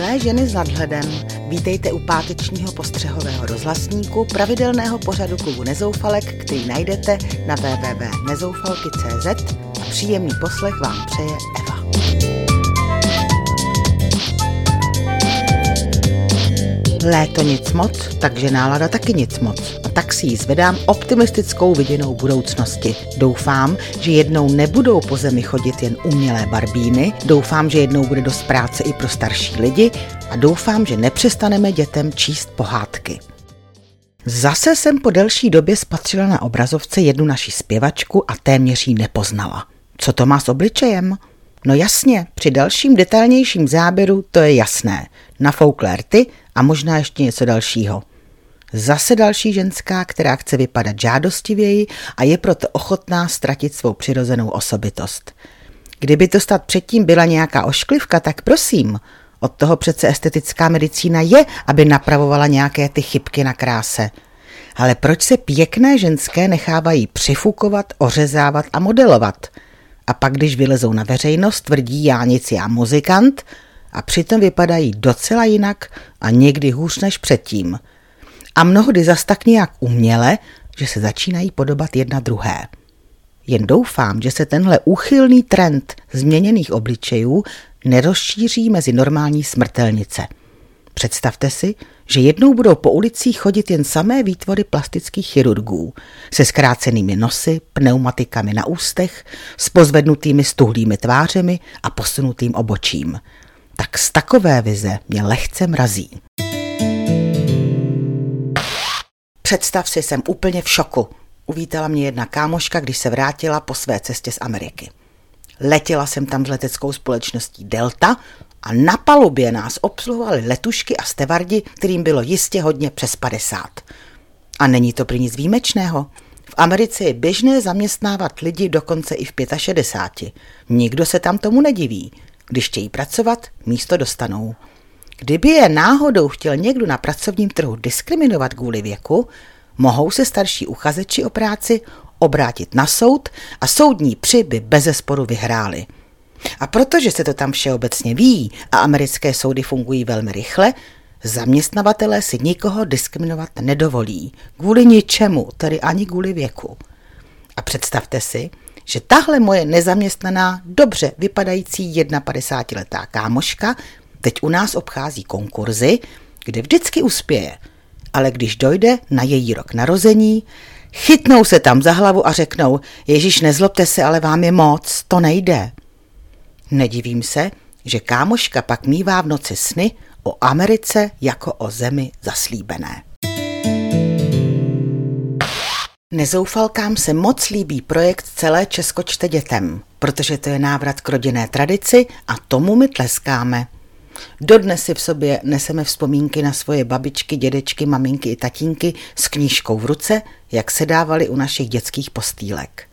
Milé ženy s nadhledem, vítejte u pátečního postřehového rozhlasníku pravidelného pořadu klubu Nezoufalek, který najdete na www.nezoufalky.cz a příjemný poslech vám přeje Eva. Léto nic moc, takže nálada taky nic moc. A tak si ji zvedám optimistickou viděnou budoucnosti. Doufám, že jednou nebudou po zemi chodit jen umělé barbíny, doufám, že jednou bude dost práce i pro starší lidi a doufám, že nepřestaneme dětem číst pohádky. Zase jsem po delší době spatřila na obrazovce jednu naši zpěvačku a téměř ji nepoznala. Co to má s obličejem? No jasně, při dalším detailnějším záběru to je jasné. Nafouklé rty a možná ještě něco dalšího. Zase další ženská, která chce vypadat žádostivěji a je proto ochotná ztratit svou přirozenou osobitost. Kdyby to stát předtím byla nějaká ošklivka, tak prosím, od toho přece estetická medicína je, aby napravovala nějaké ty chybky na kráse. Ale proč se pěkné ženské nechávají přifukovat, ořezávat a modelovat? A pak, když vylezou na veřejnost, tvrdí já nic, já muzikant – a přitom vypadají docela jinak a někdy hůř než předtím. A mnohdy zas tak nějak uměle, že se začínají podobat jedna druhé. Jen doufám, že se tenhle úchylný trend změněných obličejů nerozšíří mezi normální smrtelnice. Představte si, že jednou budou po ulicích chodit jen samé výtvory plastických chirurgů se zkrácenými nosy, pneumatikami na ústech, s pozvednutými stuhlými tvářemi a posunutým obočím – tak z takové vize mě lehce mrazí. Představ si, jsem úplně v šoku. Uvítala mě jedna kámoška, když se vrátila po své cestě z Ameriky. Letěla jsem tam s leteckou společností Delta a na palubě nás obsluhovali letušky a stevardi, kterým bylo jistě hodně přes 50. A není to prý nic výjimečného. V Americe je běžné zaměstnávat lidi dokonce i v 65. Nikdo se tam tomu nediví. Když chtějí pracovat, místo dostanou. Kdyby je náhodou chtěl někdo na pracovním trhu diskriminovat kvůli věku, mohou se starší uchazeči o práci obrátit na soud a soudní při by bezesporu vyhráli. A protože se to tam všeobecně ví a americké soudy fungují velmi rychle, zaměstnavatelé si nikoho diskriminovat nedovolí. Kvůli ničemu, tedy ani kvůli věku. A představte si, že tahle moje nezaměstnaná, dobře vypadající 51-letá kámoška teď u nás obchází konkurzy, kde vždycky uspěje. Ale když dojde na její rok narození, chytnou se tam za hlavu a řeknou, Ježíš, nezlobte se, ale vám je moc, to nejde. Nedivím se, že kámoška pak mívá v noci sny o Americe jako o zemi zaslíbené. Nezoufalkám se moc líbí projekt Celé Česko čte dětem, protože to je návrat k rodinné tradici a tomu my tleskáme. Dodnes si v sobě neseme vzpomínky na svoje babičky, dědečky, maminky i tatínky s knížkou v ruce, jak se dávali u našich dětských postýlek.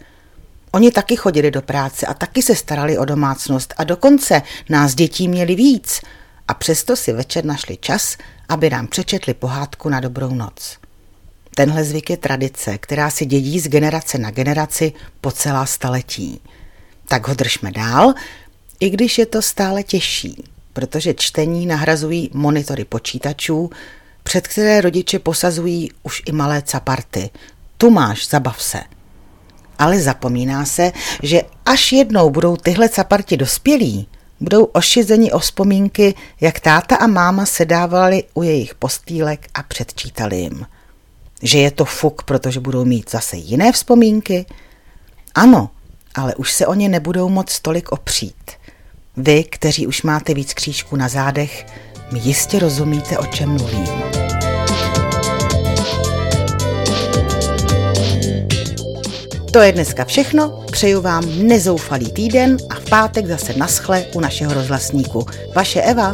Oni taky chodili do práce a taky se starali o domácnost a dokonce nás dětí měli víc a přesto si večer našli čas, aby nám přečetli pohádku na dobrou noc. Tenhle zvyk je tradice, která se dědí z generace na generaci po celá staletí. Tak ho držme dál, i když je to stále těžší, protože čtení nahrazují monitory počítačů, před které rodiče posazují už i malé caparty. Tu máš, zabav se. Ale zapomíná se, že až jednou budou tyhle caparti dospělí, budou ošizeni o vzpomínky, jak táta a máma sedávali u jejich postýlek a předčítali jim – že je to fuk, protože budou mít zase jiné vzpomínky? Ano, ale už se o ně nebudou moc tolik opřít. Vy, kteří už máte víc křížků na zádech, mi jistě rozumíte, o čem mluvím. To je dneska všechno, přeju vám nezoufalý týden a v pátek zase naschle u našeho rozhlasníku. Vaše Eva.